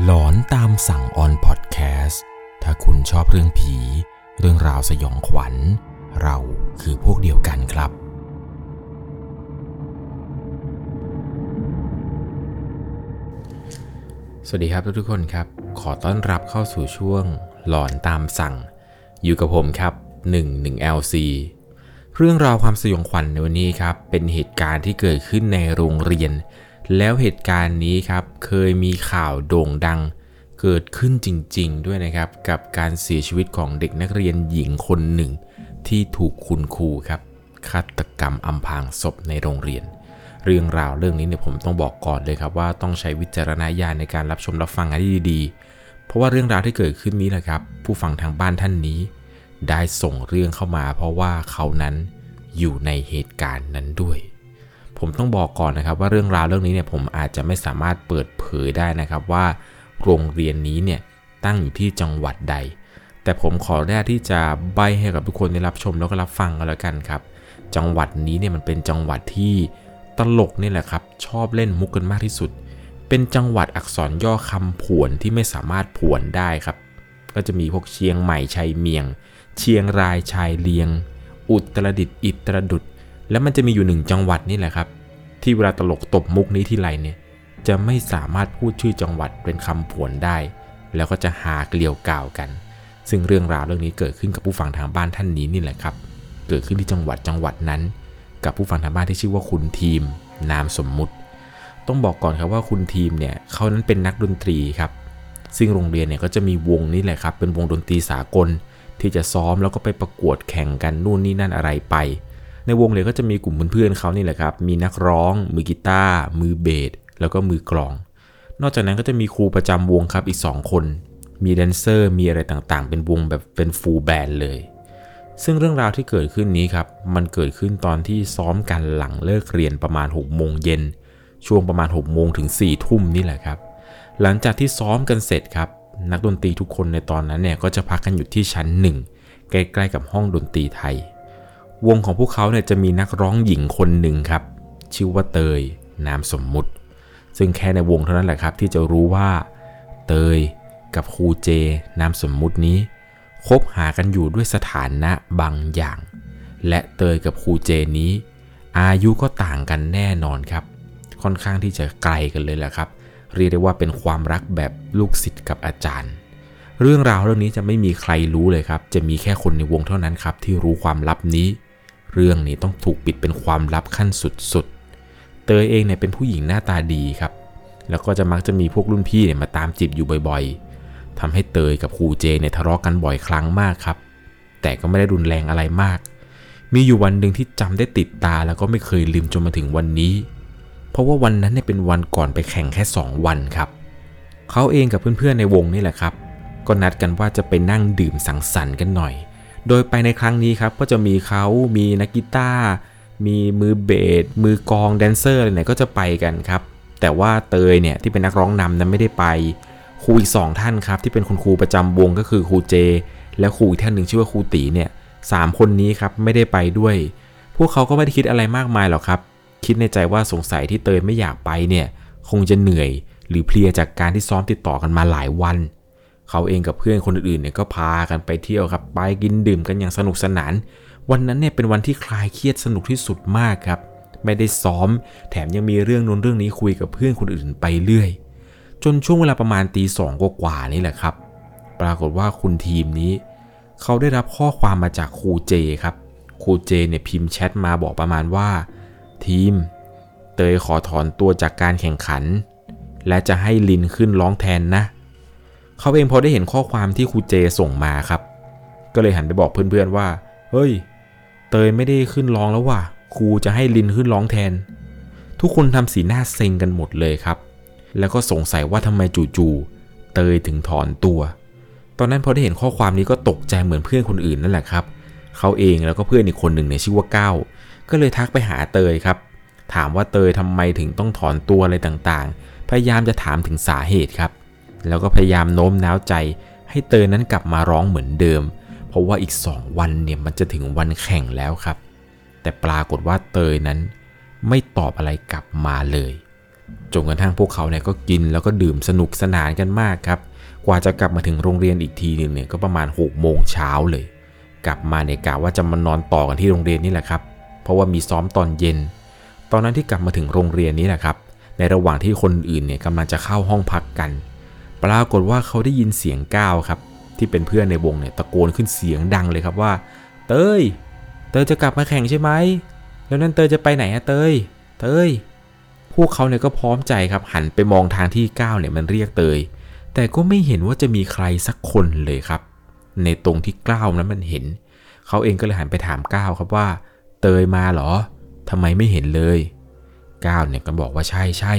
หลอนตามสั่งออนพอดแคสต์ถ้าคุณชอบเรื่องผี เรื่องราวสยองขวัญ เราคือพวกเดียวกันครับ สวัสดีครับทุกคนครับ ขอต้อนรับเข้าสู่ช่วง หลอนตามสั่ง อยู่กับผมครับ 11 LC เรื่องราวความสยองขวัญในวันนี้ครับ เป็นเหตุการณ์ที่เกิดขึ้นในโรงเรียน แล้วเหตุการณ์นี้ครับเคยมีข่าวโด่งดัง เกิดขึ้นจริงๆ ด้วยนะครับ กับการเสียชีวิตของเด็กนักเรียนหญิงคนหนึ่ง ที่ถูกคุณครูครับฆาตกรรมอำพรางศพในโรงเรียน เรื่องราวเรื่องนี้เนี่ยผมต้องบอกก่อนเลยครับว่าต้องใช้วิจารณญาณในการรับชมรับฟังกันให้ดีๆ เพราะว่าเรื่องราวที่เกิดขึ้นนี้แหละครับ ผู้ฟังทางบ้านท่านนี้ ได้ส่งเรื่องเข้ามา เพราะว่าเขานั้นอยู่ในเหตุการณ์นั้นด้วย ผมต้องบอกก่อนนะครับว่าเรื่องราวเรื่องนี้เนี่ยผมอาจจะไม่สามารถเปิดเผยได้นะครับว่าโรงเรียนนี้เนี่ยตั้งอยู่ที่จังหวัดใด แต่ผมขอแรกที่จะใบให้กับทุกคนได้รับชมแล้วก็รับฟังกันแล้วกันครับ จังหวัดนี้เนี่ยมันเป็นจังหวัดที่ตลกนี่แหละครับชอบเล่นมุกกันมากที่สุด เป็นจังหวัดอักษรย่อคำผวนที่ไม่สามารถผวนได้ครับ ก็จะมีพวกเชียงใหม่ชัยเมียง เชียงรายชายเลียง อุตรดิตถ์อิตรดุด แล้วมันจะมีอยู่หนึ่งจังหวัดนี่แหละครับ ที่เวลาตลกตบมุกนี้ที่ไรเนี่ย จะไม่สามารถพูดชื่อจังหวัดเป็นคำผวนได้ แล้วก็จะหาเกลียวกล่าวกัน ซึ่งเรื่องราวเรื่องนี้เกิดขึ้นกับผู้ฟังทางบ้านท่านนี้นี่แหละครับ เกิดขึ้นที่จังหวัดจังหวัดนั้น กับผู้ฟังทางบ้านที่ชื่อว่าคุณทีม นามสมมุติ ต้องบอกก่อนครับว่าคุณทีมเนี่ยเขานั้นเป็นนักดนตรีครับ ซึ่งโรงเรียนเนี่ยก็จะมีวงนี่แหละครับ เป็นวงดนตรีสากล ที่จะซ้อมแล้วก็ไปประกวดแข่งกันนู่นนี่นั่นอะไรไป ในวงเลยก็จะมีกลุ่มเพื่อนๆเขานี่แหละครับ มีนักร้อง มือกีตาร์มือเบสแล้วก็มือกลอง นอกจากนั้นก็จะมีครูประจำวงครับอีก 2 คน มีแดนเซอร์ มีอะไรต่างๆ เป็นวงแบบเป็นฟูลแบนด์เลย ซึ่งเรื่องราวที่เกิดขึ้นนี้ครับ มันเกิดขึ้นตอนที่ซ้อมกันหลังเลิกเรียนประมาณ6โมงเย็นช่วงประมาณ6โมงถึง4ทุ่มนี่แหละครับ หลังจากที่ซ้อมกันเสร็จครับ นักดนตรีทุกคนในตอนนั้นเนี่ยก็จะพักกันอยู่ที่ชั้นหนึ่งใกล้ๆกับห้องดนตรีไทย วงของพวกเขาเนี่ยจะมีนักร้องหญิงคนหนึ่งครับ ชื่อว่าเตยนามสมมุติ ซึ่งแค่ในวงเท่านั้นแหละครับที่จะรู้ว่า เตยกับครูเจนามสมมุตินี้คบหากันอยู่ด้วยสถานะบางอย่าง และเตยกับครูเจนี้ อายุก็ต่างกันแน่นอนครับ ค่อนข้างที่จะไกลกันเลยแหละครับ เรียกได้ว่าเป็นความรักแบบลูกศิษย์กับอาจารย์ เรื่องราวเรื่องนี้จะไม่มีใครรู้เลยครับ จะมีแค่คนในวงเท่านั้นครับที่รู้ความลับนี้ เรื่องนี้ต้องถูกปิดเป็นความลับขั้นสุดๆ เตยเองเนี่ยเป็นผู้หญิงหน้าตาดีครับ แล้วก็จะมักจะมีพวกรุ่นพี่เนี่ยมาตามจีบอยู่บ่อยๆทำให้เตยกับครูเจเนี่ยทะเลาะกันบ่อยครั้งมากครับ แต่ก็ไม่ได้รุนแรงอะไรมาก มีอยู่วันหนึ่งที่จำได้ติดตาแล้วก็ไม่เคยลืมจนมาถึงวันนี้ เพราะว่าวันนั้นเนี่ยเป็นวันก่อนไปแข่งแค่ 2 วันครับ เขาเองกับเพื่อนๆในวงนี่แหละครับ ก็นัดกันว่าจะไปนั่งดื่มสังสรรค์กันหน่อย โดยไปในครั้งนี้ครับก็จะมีเขามีนักกีตาร์มีมือเบสมือกองแดนเซอร์อะไรเนี่ยก็จะไปกันครับ แต่ว่าเตยเนี่ยที่เป็นนักร้องนำนั้นไม่ได้ไปครูอีกสองท่านครับที่เป็นคุณครูประจำวงก็คือครูเจ และครูอีกท่านหนึ่งชื่อว่าครูตีเนี่ยสามคนนี้ครับไม่ได้ไปด้วย พวกเขาก็ไม่ได้คิดอะไรมากมายหรอกครับ คิดในใจว่าสงสัยที่เตยไม่อยากไปเนี่ยคงจะเหนื่อย หรือเพลียจากการที่ซ้อมติดต่อกันมาหลายวัน เขาเองกับเพื่อนคนอื่นๆเนี่ยก็พากันไปเที่ยวครับไปกินดื่มกันอย่างสนุกสนาน วันนั้นเนี่ยเป็นวันที่คลายเครียดสนุกที่สุดมากครับ ไม่ได้ซ้อม แถมยังมีเรื่องนู้นเรื่องนี้คุยกับเพื่อนคนอื่นไปเรื่อย จนช่วงเวลาประมาณตีสองกว่าๆนี่แหละครับ ปรากฏว่าคุณทีมนี้ เขาได้รับข้อความมาจากครูเจครับครูเจเนี่ยพิมพ์แชทมาบอกประมาณว่า ทีม เตยขอถอนตัวจากการแข่งขัน และจะให้ลินขึ้นร้องแทนนะ เขาเองพอได้เห็นข้อความที่ครูเจส่งมาครับ ก็เลยหันไปบอกเพื่อนๆว่า เฮ้ย เตยไม่ได้ขึ้นร้องแล้วว่ะ ครูจะให้ลินขึ้นร้องแทน ทุกคนทำสีหน้าเซ็งกันหมดเลยครับ แล้วก็สงสัยว่าทำไมจู่ๆ เตยถึงถอนตัว ตอนนั้นพอได้เห็นข้อความนี้ก็ตกใจเหมือนเพื่อนคนอื่นนั่นแหละครับ เขาเองแล้วก็เพื่อนอีกคนหนึ่งเนี่ยชื่อว่าก้าวก็เลยทักไปหาเตยครับ ถามว่าเตยทำไมถึงต้องถอนตัวอะไรต่างๆ พยายามจะถามถึงสาเหตุครับ แล้วก็พยายามโน้มน้าวใจ ให้เตยนั้นกลับมาร้องเหมือนเดิม เพราะว่าอีก2วันเนี่ยมันจะถึงวันแข่งแล้วครับ แต่ปรากฏว่าเตยนั้น ไม่ตอบอะไรกลับมาเลยจนกระทั่งพวกเขาเนี่ยก็กินแล้วก็ดื่มสนุกสนานกันมากครับ กว่าจะกลับมาถึงโรงเรียนอีกทีหนึ่งเนี่ยก็ประมาณ6กโมงเช้าเลย กลับมาเนี่ยกะว่าจะมานอนต่อกันที่โรงเรียนนี่แหละครับ เพราะว่ามีซ้อมตอนเย็น ตอนนั้นที่กลับมาถึงโรงเรียนนี้แหละครับ ในระหว่างที่คนอื่นเนี่ยกำลังจะเข้าห้องพักกัน ปรากฏว่าเขาได้ยินเสียงก้าวครับ ที่เป็นเพื่อนในวงเนี่ยตะโกนขึ้นเสียงดังเลยครับว่า เตย เตยจะกลับมาแข่งใช่ไหมแล้วนั่นเตยจะไปไหนอะเตย เตย พวกเขาเนี่ยก็พร้อมใจครับหันไปมองทางที่ก้าวเนี่ยมันเรียกเตย แต่ก็ไม่เห็นว่าจะมีใครสักคนเลยครับ ในตรงที่ก้าวนั้นมันเห็น เขาเองก็เลยหันไปถามก้าวครับว่า เตยมาเหรอทำไมไม่เห็นเลยก้าวเนี่ยก็บอกว่าใช่ใช่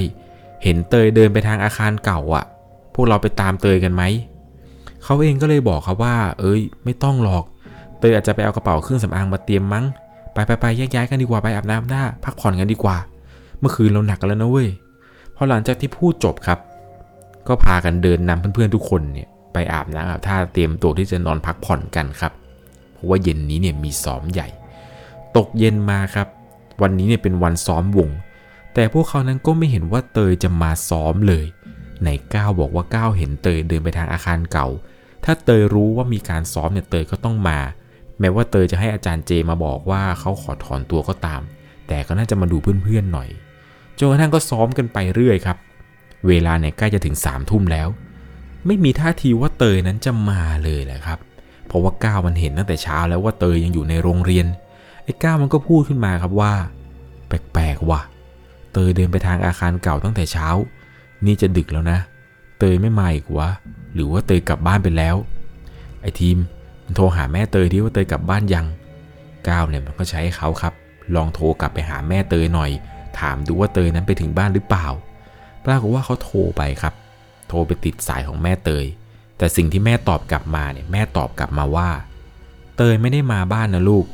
เห็นเตยเดินไปทางอาคารเก่าอะ่ะ พวกเราไปตามเตยกันไหม เขาเองก็เลยบอกครับว่า เอ้ย ไม่ต้องหรอก เตยอาจจะไปเอากระเป๋าเครื่องสำอางมาเตรียมมั้ง ไปไปไปแยกย้ายกันดีกว่าไปอาบน้ำหน้า พักผ่อนกันดีกว่า เมื่อคืนเราหนักกันแล้วนะเว้ย พอหลังจากที่พูดจบครับ ก็พากันเดินนำเพื่อนๆทุกคนเนี่ยไปอาบน้ำอาบท่าเตรียมตัวที่จะนอนพักผ่อนกันครับ เพราะว่าเย็นนี้เนี่ยมีซ้อมใหญ่ ตกเย็นมาครับ วันนี้เนี่ยเป็นวันซ้อมวง แต่พวกเขานั้นก็ไม่เห็นว่าเตยจะมาซ้อมเลย ไหนก้าวบอกว่าก้าวเห็นเตยเดินไปทางอาคารเก่า ถ้าเตยรู้ว่ามีการซ้อมเนี่ยเตยก็ต้องมา แม้ว่าเตยจะให้อาจารย์เจมาบอกว่าเขาขอถอนตัวก็ตาม แต่ก็น่าจะมาดูเพื่อนๆหน่อยจนกระทั่งก็ซ้อมกันไปเรื่อยครับ เวลาเนี่ยใกล้จะถึงสามทุ่มแล้ว ไม่มีท่าทีว่าเตยนั้นจะมาเลยแหละครับ เพราะว่าก้าวมันเห็นตั้งแต่เช้าแล้วว่าเตยยังอยู่ในโรงเรียน ไอ้ก้าวมันก็พูดขึ้นมาครับว่า แปลกๆว่ะ เตยเดินไปทางอาคารเก่าตั้งแต่เช้า นี่จะดึกแล้วนะ เตยไม่มาอีกวะ หรือว่าเตยกลับบ้านไปแล้ว ไอ้ทีมมันโทรหาแม่เตยที่ว่าเตยกลับบ้านยังก้าวเนี่ยมันก็ใช้เขาครับ ลองโทรกลับไปหาแม่เตยหน่อย ถามดูว่าเตยนั้นไปถึงบ้านหรือเปล่า ปรากฏว่าเขาโทรไปครับ โทรไปติดสายของแม่เตย แต่สิ่งที่แม่ตอบกลับมาเนี่ยแม่ตอบกลับมาว่า เตยไม่ได้มาบ้านนะลูก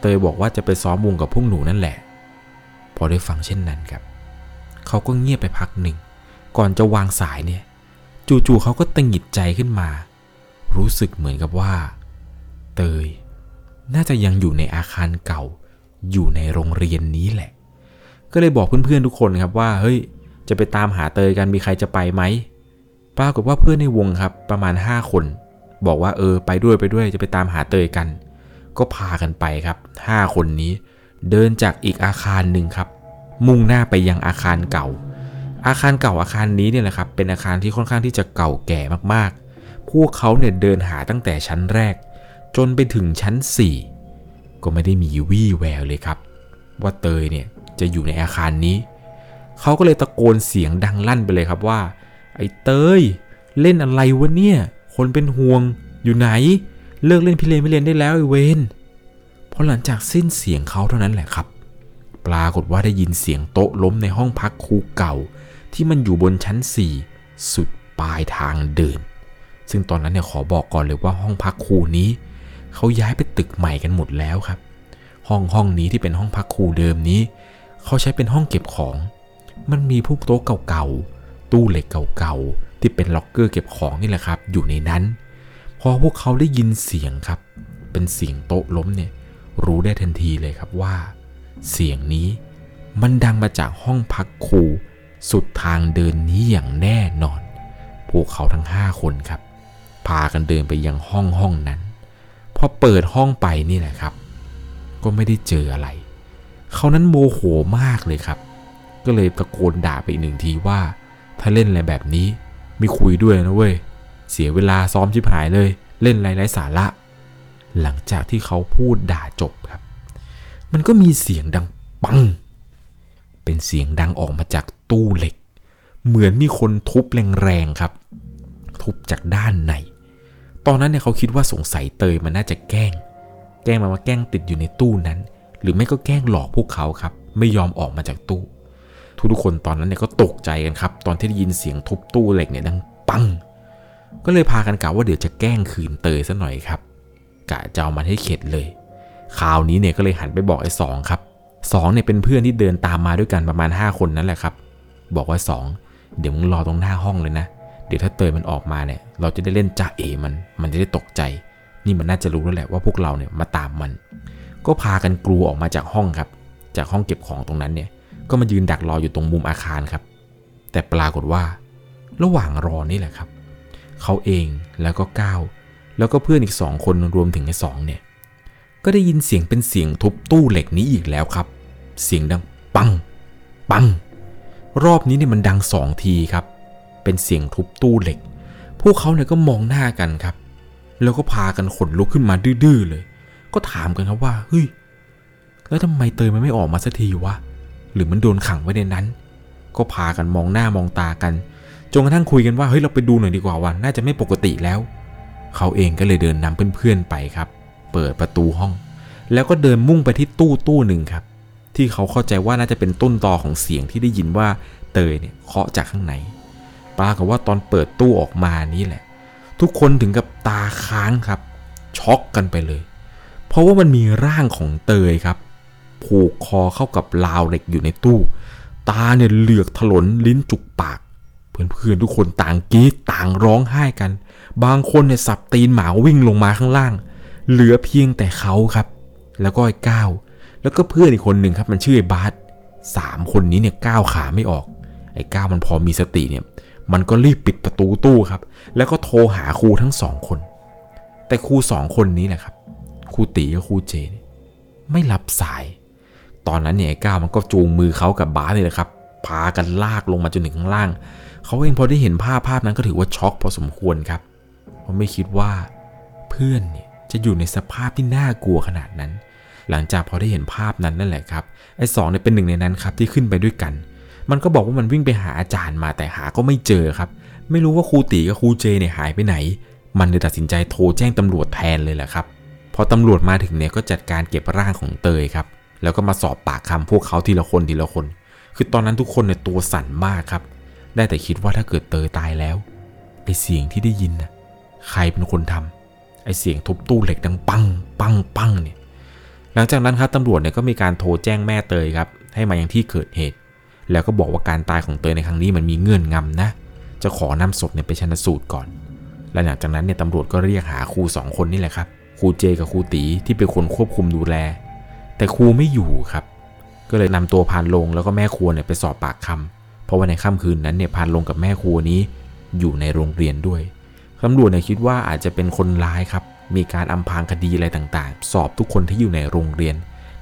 เตยบอกว่าจะไปซ้อมวงกับพวกหนูนั่นแหละ พอได้ฟังเช่นนั้นครับ เขาก็เงียบไปพักหนึ่ง ก่อนจะวางสายเนี่ย จู่ๆเขาก็ตังหงิดใจขึ้นมา รู้สึกเหมือนกับว่า เตย น่าจะยังอยู่ในอาคารเก่า อยู่ในโรงเรียนนี้แหละ ก็เลยบอกเพื่อนๆทุกคนครับว่า เฮ้ย จะไปตามหาเตยกันมีใครจะไปไหมปรากฏว่าเพื่อนในวงครับประมาณ 5 คน บอกว่าเออ ไปด้วยไปด้วยจะไปตามหาเตยกัน ก็พากันไปครับ 5 คนนี้ เดินจากอีกอาคารหนึ่งครับ มุ่งหน้าไปยังอาคารเก่า อาคารเก่าอาคารนี้เนี่ยแหละครับเป็นอาคารที่ค่อนข้างที่จะเก่าแก่มากๆ พวกเขาเนี่ยเดินหาตั้งแต่ชั้นแรก จนไปถึงชั้น 4 ก็ไม่ได้มีวี่แววเลยครับ ว่าเตยเนี่ยจะอยู่ในอาคารนี้ เขาก็เลยตะโกนเสียงดังลั่นไปเลยครับว่า ไอ้เตย เล่นอะไรวะเนี่ย คนเป็นห่วงอยู่ไหน เลิกเล่นพิเรนไม่เล่นได้แล้วไอ้เวนพอหลังจากสิ้นเสียงเขาเท่านั้นแหละครับ ปรากฏว่าได้ยินเสียงโต๊ะล้มในห้องพักครูเก่า ที่มันอยู่บนชั้น 4 สุดปลายทางเดิน ซึ่งตอนนั้นเนี่ยขอบอกก่อนเลยว่าห้องพักครูนี้เขาย้ายไปตึกใหม่กันหมดแล้วครับ ห้องห้องนี้ที่เป็นห้องพักครูเดิมนี้เขาใช้เป็นห้องเก็บของ มันมีพวกโต๊ะเก่าๆตู้เหล็กเก่าๆที่เป็นล็อกเกอร์เก็บของนี่แหละครับ อยู่ในนั้น พอพวกเขาได้ยินเสียงครับ เป็นเสียงโต๊ะล้มเนี่ยรู้ได้ทันทีเลยครับว่า เสียงนี้มันดังมาจากห้องพักครู สุดทางเดินนี้อย่างแน่นอน พวกเขาทั้งห้าคนครับ พากันเดินไปยังห้องห้องนั้น พอเปิดห้องไปนี่แหละครับ ก็ไม่ได้เจออะไร เขานั้นโมโหมากเลยครับ ก็เลยตะโกนด่าไปหนึ่งทีว่า ถ้าเล่นอะไรแบบนี้ ไม่คุยด้วยนะเว้ย เสียเวลาซ้อมชิบหายเลย เล่นไรไร้สาระ หลังจากที่เขาพูดด่าจบครับ มันก็มีเสียงดังปัง เป็นเสียงดังออกมาจากตู้เหล็ก เหมือนมีคนทุบแรงๆครับ ทุบจากด้านใน ตอนนั้นเนี่ยเขาคิดว่าสงสัยเตยมันน่าจะแกล้ง แกล้งมาว่าแกล้งติดอยู่ในตู้นั้น หรือไม่ก็แกล้งหลอกพวกเขาครับ ไม่ยอมออกมาจากตู้ ทุกคนตอนนั้นเนี่ยก็ตกใจกันครับ ตอนที่ได้ยินเสียงทุบตู้เหล็กเนี่ยดังปัง ก็เลยพากันกล่าวว่าเดี๋ยวจะแกล้งคืนเตยซะหน่อยครับกะจะเอามันให้เข็ดเลย คราวนี้เนี่ยก็เลยหันไปบอกไอ้สองครับ สองเนี่ยเป็นเพื่อนที่เดินตามมาด้วยกันประมาณ 5 คนนั่นแหละครับ บอกว่าสองเดี๋ยวมึงรอตรงหน้าห้องเลยนะ เดี๋ยวถ้าเตยมันออกมาเนี่ย เราจะได้เล่นจ่าเอมัน มันจะได้ตกใจ นี่มันน่าจะรู้แล้วแหละว่าพวกเราเนี่ยมาตามมัน ก็พากันกลัวออกมาจากห้องครับ จากห้องเก็บของตรงนั้นเนี่ย ก็มายืนดักรออยู่ตรงมุมอาคารครับ แต่ปรากฏว่า ระหว่างรอนี่แหละครับ เขาเองแล้วก็ก้าวแล้วก็เพื่อนอีกสองคนรวมถึงไอ้สองเนี่ย ก็ได้ยินเสียงเป็นเสียงทุบตู้เหล็กนี้อีกแล้วครับ เสียงดังปัง ปัง รอบนี้เนี่ยมันดังสองทีครับ เป็นเสียงทุบตู้เหล็ก พวกเขาเนี่ยก็มองหน้ากันครับ แล้วก็พากันขนลุกขึ้นมาดื้อๆเลย ก็ถามกันครับว่าเฮ้ยแล้วทำไมเตยมันไม่ออกมาสักทีวะหรือมันโดนขังไว้ในนั้น ก็พากันมองหน้ามองตากันจนกระทั่งคุยกันว่าเฮ้ยเราไปดูหน่อยดีกว่าว่าน่าจะไม่ปกติแล้ว เขาเองก็เลยเดินนำเพื่อนๆไปครับ เปิดประตูห้อง แล้วก็เดินมุ่งไปที่ตู้ตู้หนึ่งครับ ที่เขาเข้าใจว่าน่าจะเป็นต้นตอของเสียงที่ได้ยินว่าเตยเนี่ยเคาะจากข้างในปรากฏว่าตอนเปิดตู้ออกมานี่แหละ ทุกคนถึงกับตาค้างครับ ช็อกกันไปเลย เพราะว่ามันมีร่างของเตยครับ ผูกคอเข้ากับราวเหล็กอยู่ในตู้ ตาเนี่ยเหลือกถลนลิ้นจุกปากเพื่อนๆทุกคนต่างกรีดต่างร้องไห้กัน บางคนเนี่ยสับตีนหมาวิ่งลงมาข้างล่าง เหลือเพียงแต่เขาครับ แล้วก็ไอ้ก้าวแล้วก็เพื่อนอีกคนหนึ่งครับ มันชื่อไอ้บาสสามคนนี้เนี่ยก้าวขาไม่ออก ไอ้ก้าวมันพอมีสติเนี่ย มันก็รีบปิดประตูตู้ครับ แล้วก็โทรหาครูทั้งสองคน แต่ครูสองคนนี้แหละครับครูตีกับครูเจนไม่รับสาย ตอนนั้นเนี่ยไอ้ก้าวมันก็จูงมือเขากับบาสเลยแหละครับพากันลากลงมาจนถึงข้างล่าง เขาเองพอได้เห็นภาพภาพนั้นก็ถือว่าช็อกพอสมควรครับ เพราะไม่คิดว่าเพื่อนเนี่ย จะอยู่ในสภาพที่น่ากลัวขนาดนั้น หลังจากพอได้เห็นภาพนั้นนั่นแหละครับ ไอ้สองเนี่ยเป็นหนึ่งในนั้นครับที่ขึ้นไปด้วยกัน มันก็บอกว่ามันวิ่งไปหาอาจารย์มาแต่หาก็ไม่เจอครับ ไม่รู้ว่าครูตีกับครูเจเนี่ยหายไปไหน มันเลยตัดสินใจโทรแจ้งตำรวจแทนเลยแหละครับ พอตำรวจมาถึงเนี่ยก็จัดการเก็บร่างของเตยครับ แล้วก็มาสอบปากคำพวกเขาทีละคนทีละคน คือตอนนั้นทุกคนเนี่ยตัวสั่นมากครับ ได้แต่คิดว่าถ้าเกิดเตยตายแล้วไอเสียงที่ได้ยินน่ะใครเป็นคนทำ ไอเสียงทุบตู้เหล็กดังปังปังปังเนี่ยหลังจากนั้นครับตำรวจเนี่ยก็มีการโทรแจ้งแม่เตยครับให้มายังที่เกิดเหตุ แล้วก็บอกว่าการตายของเตยในครั้งนี้มันมีเงื่อนงำนะ จะขอนำศพเนี่ยไปชันสูตรก่อน และหลังจากนั้นเนี่ยตำรวจก็เรียกหาครูสองคนนี่แหละครับครูเจกับครูตีที่เป็นคนควบคุมดูแล แต่ครูไม่อยู่ครับ ก็เลยนำตัวพานลงแล้วก็แม่ครัวเนี่ยไปสอบปากคำเพราะว่าในค่ำคืนนั้นเนี่ยพานลงกับแม่ครัวนี้อยู่ในโรงเรียนด้วย ตำรวจเนี่ยคิดว่าอาจจะเป็นคนร้ายครับ มีการอำพรางคดีอะไรต่างๆ สอบทุกคนที่อยู่ในโรงเรียน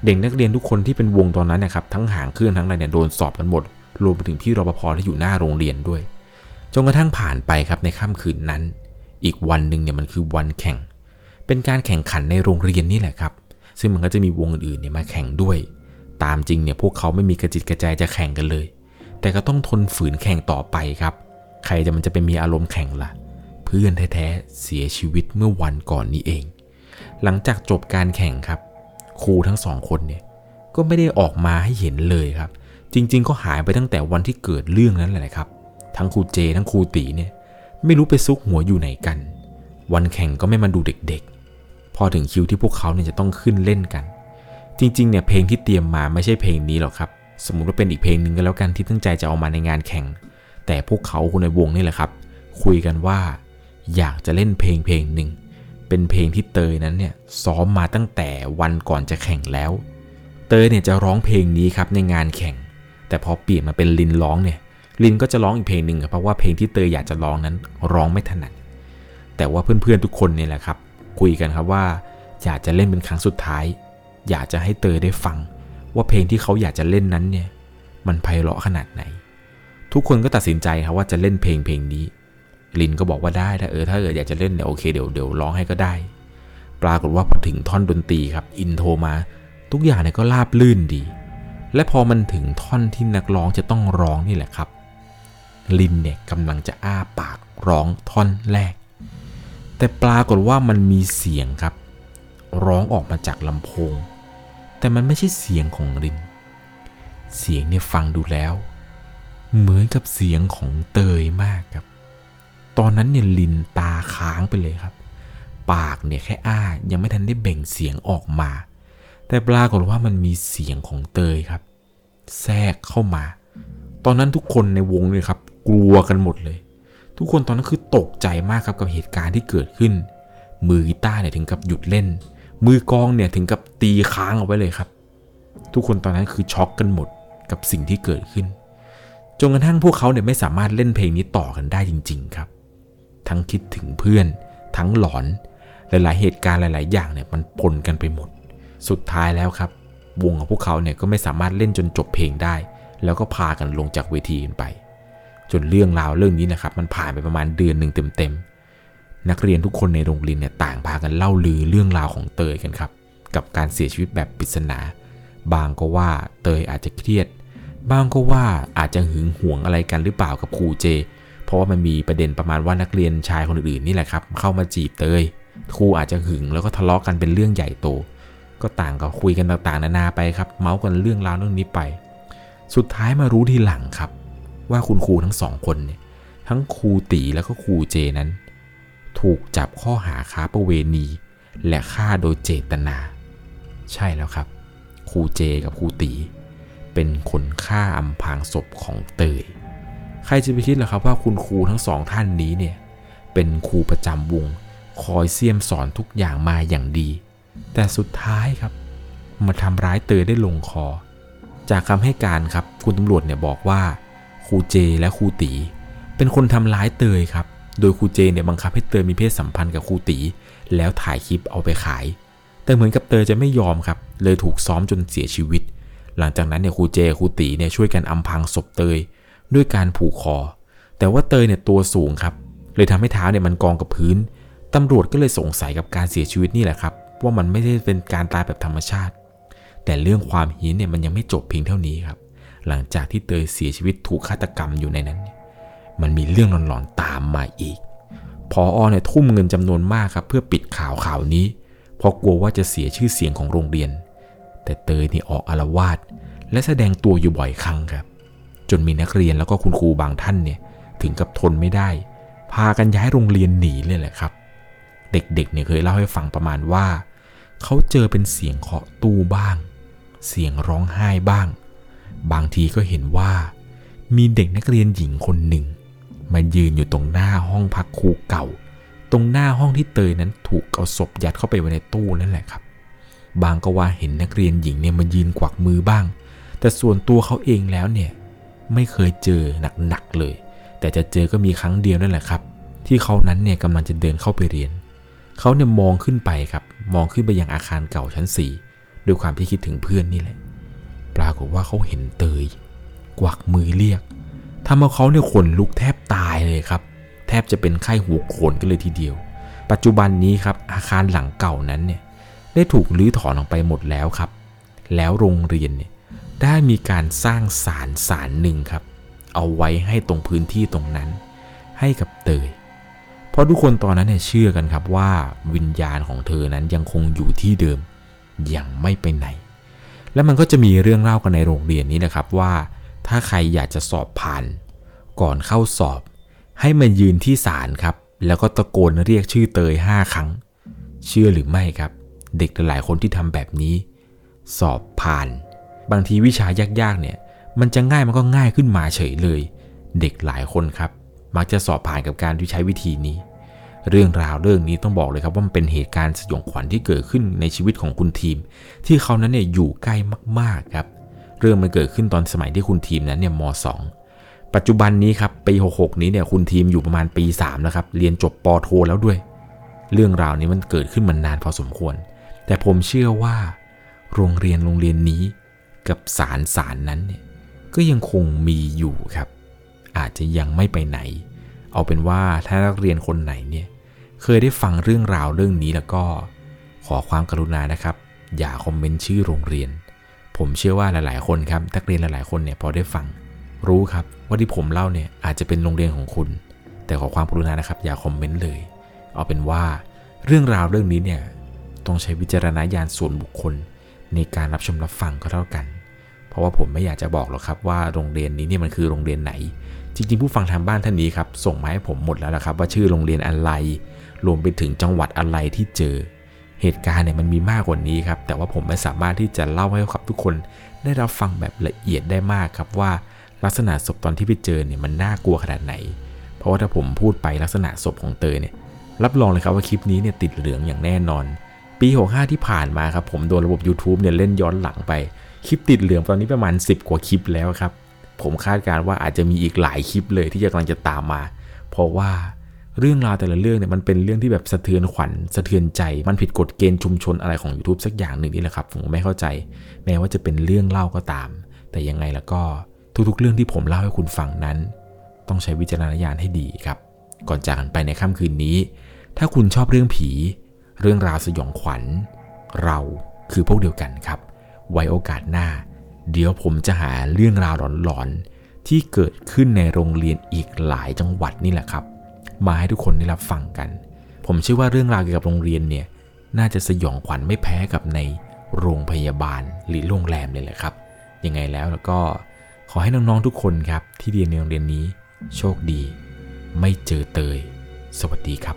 เด็กนักเรียนทุกคนที่เป็นวงตอนนั้นนะครับ ทั้งหางเครื่องทั้งอะไรเนี่ยโดนสอบกันหมด รวมไปถึงพี่รปภที่อยู่หน้าโรงเรียนด้วย จนกระทั่งผ่านไปครับในค่ำคืนนั้น อีกวันหนึ่งเนี่ยมันคือวันแข่ง เป็นการแข่งขันในโรงเรียนนี่แหละครับ ซึ่งมันก็จะมีวงอื่นๆเนี่ยมาแข่งด้วย ตามจริงเนี่ยพวกเขาไม่มีกระจิตกระใจจะแข่งกันเลย แต่ก็ต้องทนฝืนแข่งต่อไปครับ ใครจะมันจะไปมีอารมณ์แข่งล่ะ เพื่อนแท้ๆเสียชีวิตเมื่อวันก่อนนี้เอง หลังจากจบการแข่งครับ ครูทั้งสองคนเนี่ยก็ไม่ได้ออกมาให้เห็นเลยครับ จริง ๆ ก็หายไปตั้งแต่วันที่เกิดเรื่องนั้นแหละครับ ทั้งครูเจทั้งครูตีเนี่ยไม่รู้ไปซุกหัวอยู่ไหนกัน วันแข่งก็ไม่มาดูเด็กๆ พอถึงคิวที่พวกเขาเนี่ยจะต้องขึ้นเล่นกัน จริงๆเนี่ยเพลงที่เตรียมมาไม่ใช่เพลงนี้หรอกครับ สมมติว่าเป็นอีกเพลงหนึ่งก็แล้วกันที่ตั้งใจจะเอามาในงานแข่ง แต่พวกเขาคนในวงนี่แหละครับ คุยกันว่า อยากจะเล่นเพลงเพลงหนึ่ง เป็นเพลงที่เตยนั้นเนี่ยซ้อมมาตั้งแต่วันก่อนจะแข่งแล้ว เตยเนี่ยจะร้องเพลงนี้ครับในงานแข่ง แต่พอเปลี่ยนมาเป็นลินร้องเนี่ยลินก็จะร้องอีกเพลงหนึ่งครับเพราะว่าเพลงที่เตยอยากจะร้องนั้นร้องไม่ถนัด แต่ว่าเพื่อนๆทุกคนเนี่ยแหละครับ คุยกันครับว่าอยากจะเล่นเป็นครั้งสุดท้าย อยากจะให้เตยได้ฟัง ว่าเพลงที่เขาอยากจะเล่นนั้นเนี่ยมันไพเราะขนาดไหน ทุกคนก็ตัดสินใจครับว่าจะเล่นเพลงเพลงนี้ ลินก็บอกว่าได้ถ้าเออถ้าเอออยากจะเล่นเนี่ยโอเคเดี๋ยวเดี๋ยวร้องให้ก็ได้ ปรากฏว่าพอถึงท่อนดนตรีครับอินโทรมา ทุกอย่างเนี่ยก็ราบลื่นดี และพอมันถึงท่อนที่นักร้องจะต้องร้องนี่แหละครับ ลินเนี่ยกำลังจะอ้าปากร้องท่อนแรก แต่ปรากฏว่ามันมีเสียงครับ ร้องออกมาจากลำโพง แต่มันไม่ใช่เสียงของลิน เสียงเนี่ยฟังดูแล้ว เหมือนกับเสียงของเตยมากครับ ตอนนั้นเนี่ยลินตาค้างไปเลยครับ ปากเนี่ยแค่อ้ายังไม่ทันได้เบ่งเสียงออกมา แต่ปรากฏว่ามันมีเสียงของเตยครับ แทรกเข้ามา ตอนนั้นทุกคนในวงเลยครับ กลัวกันหมดเลย ทุกคนตอนนั้นคือตกใจมากครับกับเหตุการณ์ที่เกิดขึ้น มือกีตาร์เนี่ยถึงกับหยุดเล่น มือกลองเนี่ยถึงกับตีค้างเอาไว้เลยครับ ทุกคนตอนนั้นคือช็อกกันหมดกับสิ่งที่เกิดขึ้นจจนกระทั่งพวกเขาเนี่ยไม่สามารถเล่นเพลงนี้ต่อกันได้จริง ๆ ครับ ทั้งคิดถึงเพื่อน ทั้งหลอน หลาย ๆ เหตุการณ์หลาย ๆ อย่างเนี่ยมันปนกันไปหมด สุดท้ายแล้วครับ วงของพวกเขาเนี่ยก็ไม่สามารถเล่นจนจบเพลงได้ แล้วก็พากันลงจากเวทีกันไป จนเรื่องราวเรื่องนี้นะครับ มันผ่านไปประมาณเดือนหนึ่งเต็ม ๆ นักเรียนทุกคนในโรงเรียนเนี่ยต่างพากันเล่าลือเรื่องราวของเตยกันครับ กับการเสียชีวิตแบบปริศนา บางก็ว่าเตยอาจจะเครียด บางก็ว่าอาจจะหึงหวงอะไรกันหรือเปล่ากับครูเจ เพราะว่ามันมีประเด็นประมาณว่านักเรียนชายคนอื่นๆนี่แหละครับ เข้ามาจีบเตยครูอาจจะหึงแล้วก็ทะเลาะกันเป็นเรื่องใหญ่โต ก็ต่างก็คุยกันต่างๆ นานาไปครับ เมาส์กันเรื่องราวเรื่องนี้ไป สุดท้ายมารู้ทีหลังครับ ว่าคุณครูทั้งสองคนเนี่ยทั้งครูตีแล้วก็ครูเจนั้น ถูกจับข้อหาค้าประเวณี และฆ่าโดยเจตนา ใช่แล้วครับ ครูเจกับครูตี เป็นคนฆ่าอำพรางศพของเตย ใครจะไปคิดล่ะครับว่าคุณครูทั้งสองท่านนี้เนี่ย เป็นครูประจำวง คอยเสี่ยมสอนทุกอย่างมาอย่างดี แต่สุดท้ายครับ มาทำร้ายเตยได้ลงคอ จากคำให้การครับ คุณตำรวจเนี่ยบอกว่าครูเจและครูตี เป็นคนทำร้ายเตยครับ โดยครูเจเนี่ยบังคับให้เตยมีเพศสัมพันธ์กับครูตี แล้วถ่ายคลิปเอาไปขาย แต่เหมือนกับเตยจะไม่ยอมครับ เลยถูกซ้อมจนเสียชีวิต หลังจากนั้นเนี่ยครูเจครูตีเนี่ยช่วยกันอำพรางศพเตย ด้วยการผูกคอ แต่ว่าเตยเนี่ยตัวสูงครับ เลยทำให้เท้าเนี่ยมันกองกับพื้นตำรวจก็เลยสงสัยกับการเสียชีวิตนี่แหละครับ ว่ามันไม่ได้เป็นการตายแบบธรรมชาติ แต่เรื่องความหินเนี่ยมันยังไม่จบเพียงเท่านี้ครับ หลังจากที่เตยเสียชีวิตถูกฆาตกรรมอยู่ในนั้น มันมีเรื่องหลอนๆตามมาอีกพออเนี่ยทุ่มเงินจำนวนมากครับ เพื่อปิดข่าวข่าวนี้ เพราะกลัวว่าจะเสียชื่อเสียงของโรงเรียน แต่เตยนี่ออกอารวาสและแสดงตัวอยู่บ่อยครั้งครับ จนมีนักเรียนแล้วก็คุณครูบางท่านเนี่ยถึงกับทนไม่ได้ พากันย้ายโรงเรียนหนีเลยแหละครับ เด็กๆเนี่ยเคยเล่าให้ฟังประมาณว่า เขาเจอเป็นเสียงเคาะตู้บ้าง เสียงร้องไห้บ้าง บางทีก็เห็นว่า มีเด็กนักเรียนหญิงคนหนึ่ง มายืนอยู่ตรงหน้าห้องพักครูเก่า ตรงหน้าห้องที่เตยนั้นถูกเอาศพยัดเข้าไปไว้ในตู้นั่นแหละครับ บางก็ว่าเห็นนักเรียนหญิงเนี่ยมายืนกวักมือบ้าง แต่ส่วนตัวเขาเองแล้วเนี่ย ไม่เคยเจอหนักๆเลย แต่จะเจอก็มีครั้งเดียวนั่นแหละครับ ที่เขานั้นเนี่ยกำลังจะเดินเข้าไปเรียน เขาเนี่ยมองขึ้นไปครับ มองขึ้นไปยังอาคารเก่าชั้นสี่ด้วยความที่คิดถึงเพื่อนนี่แหละ ปรากฏว่าเขาเห็นเตย กวักมือเรียกทำเอาเขาเนี่ยขนลุกแทบตายเลยครับ แทบจะเป็นไข้หูโขนกันเลยทีเดียว ปัจจุบันนี้ครับอาคารหลังเก่านั้นเนี่ยได้ถูกรื้อถอนออกไปหมดแล้วครับ แล้วโรงเรียนเนี่ย ได้มีการสร้างศาลศาลหนึ่งครับ เอาไว้ให้ตรงพื้นที่ตรงนั้น ให้กับเตย เพราะทุกคนตอนนั้นเนี่ยเชื่อกันครับว่าวิญญาณของเธอนั้นยังคงอยู่ที่เดิมยังไม่ไปไหน แล้วมันก็จะมีเรื่องเล่ากันในโรงเรียนนี้นะครับว่า ถ้าใครอยากจะสอบผ่าน ก่อนเข้าสอบ ให้มายืนที่ศาลครับ แล้วก็ตะโกนเรียกชื่อเตยห้าครั้ง เชื่อหรือไม่ครับ เด็กหลายคนที่ทำแบบนี้ สอบผ่าน บางทีวิชายากๆเนี่ย มันจะง่ายมันก็ง่ายขึ้นมาเฉยเลย เด็กหลายคนครับ มักจะสอบผ่านกับการที่ใช้วิธีนี้ เรื่องราวเรื่องนี้ต้องบอกเลยครับว่ามันเป็นเหตุการณ์สยองขวัญที่เกิดขึ้นในชีวิตของคุณทีม ที่เขานั้นเนี่ยอยู่ใกล้มากๆครับ เรื่องมันเกิดขึ้นตอนสมัยที่คุณทีมนั้นเนี่ยม .2 ปัจจุบันนี้ครับปี 66 นี้เนี่ยคุณทีมอยู่ประมาณปี3แล้วครับเรียนจบปโทแล้วด้วย เรื่องราวนี้มันเกิดขึ้นมานานพอสมควร แต่ผมเชื่อว่า โรงเรียนโรงเรียนนี้ กับสารสารนั้นเนี่ยก็ยังคงมีอยู่ครับ อาจจะยังไม่ไปไหน เอาเป็นว่าถ้านักเรียนคนไหนเนี่ยเคยได้ฟังเรื่องราวเรื่องนี้แล้วก็ขอความกรุณานะครับ อย่าคอมเมนต์ชื่อโรงเรียน ผมเชื่อว่าหลายๆ คนครับนักเรียนหลายๆ คนเนี่ยพอได้ฟัง รู้ครับว่าที่ผมเล่าเนี่ยอาจจะเป็นโรงเรียนของคุณ แต่ขอความกรุณานะครับ อย่าคอมเมนต์เลย เอาเป็นว่าเรื่องราวเรื่องนี้เนี่ยต้องใช้วิจารณญาณส่วนบุคคล ในการรับชมรับฟังก็เท่ากัน เพราะว่าผมไม่อยากจะบอกหรอกครับว่าโรงเรียนนี้เนี่ยมันคือโรงเรียนไหน จริงๆ ผู้ฟังทางบ้านท่านนี้ครับส่งมาให้ผมหมดแล้วละครับ ว่าชื่อโรงเรียนอะไร รวมไปถึงจังหวัดอะไรที่เจอ เหตุการณ์เนี่ยมันมีมากกว่านี้ครับ แต่ว่าผมไม่สามารถที่จะเล่าให้กับทุกคนได้รับฟังแบบละเอียดได้มากครับว่าลักษณะศพตอนที่ไปเจอเนี่ยมันน่ากลัวขนาดไหน เพราะว่าถ้าผมพูดไปลักษณะศพของเตยเนี่ยรับรองเลยครับว่าคลิปนี้เนี่ยติดเหลืองอย่างแน่นอน ปี 65 ที่ผ่านมาครับผมโดนระบบ YouTube เนี่ยเล่นย้อนหลังไป คลิปติดเหลืองตอนนี้ประมาณ 10 กว่าคลิปแล้วครับ ผมคาดการณ์ว่าอาจจะมีอีกหลายคลิปเลยที่จะกำลังจะตามมา เพราะว่าเรื่องราวแต่ละเรื่องเนี่ยมันเป็นเรื่องที่แบบสะเทือนขวัญสะเทือนใจ มันผิดกฎเกณฑ์ชุมชนอะไรของ YouTube สักอย่างหนึ่งนี่แหละครับ ผมไม่เข้าใจ แม้ว่าจะเป็นเรื่องเล่าก็ตาม แต่ยังไงแล้วก็ทุกๆ เรื่องที่ผมเล่าให้คุณฟังนั้น ต้องใช้วิจารณญาณให้ดีครับ ก่อนจากกันไปในค่ำคืนนี้ ถ้าคุณชอบเรื่องผี เรื่องราวสยองขวัญ เราคือพวกเดียวกันครับ ไว้โอกาสหน้า เดี๋ยวผมจะหาเรื่องราวหลอนๆ ที่เกิดขึ้นในโรงเรียนอีกหลายจังหวัดนี่แหละครับ มาให้ทุกคนได้รับฟังกัน ผมเชื่อว่าเรื่องราวเกี่ยวกับโรงเรียนเนี่ยน่าจะสยองขวัญไม่แพ้กับในโรงพยาบาลหรือโรงแรมเลยแหละครับ ยังไงแล้วแล้วก็ขอให้น้องๆทุกคนครับที่เรียนในโรงเรียนนี้ โชคดี ไม่เจอเตย สวัสดีครับ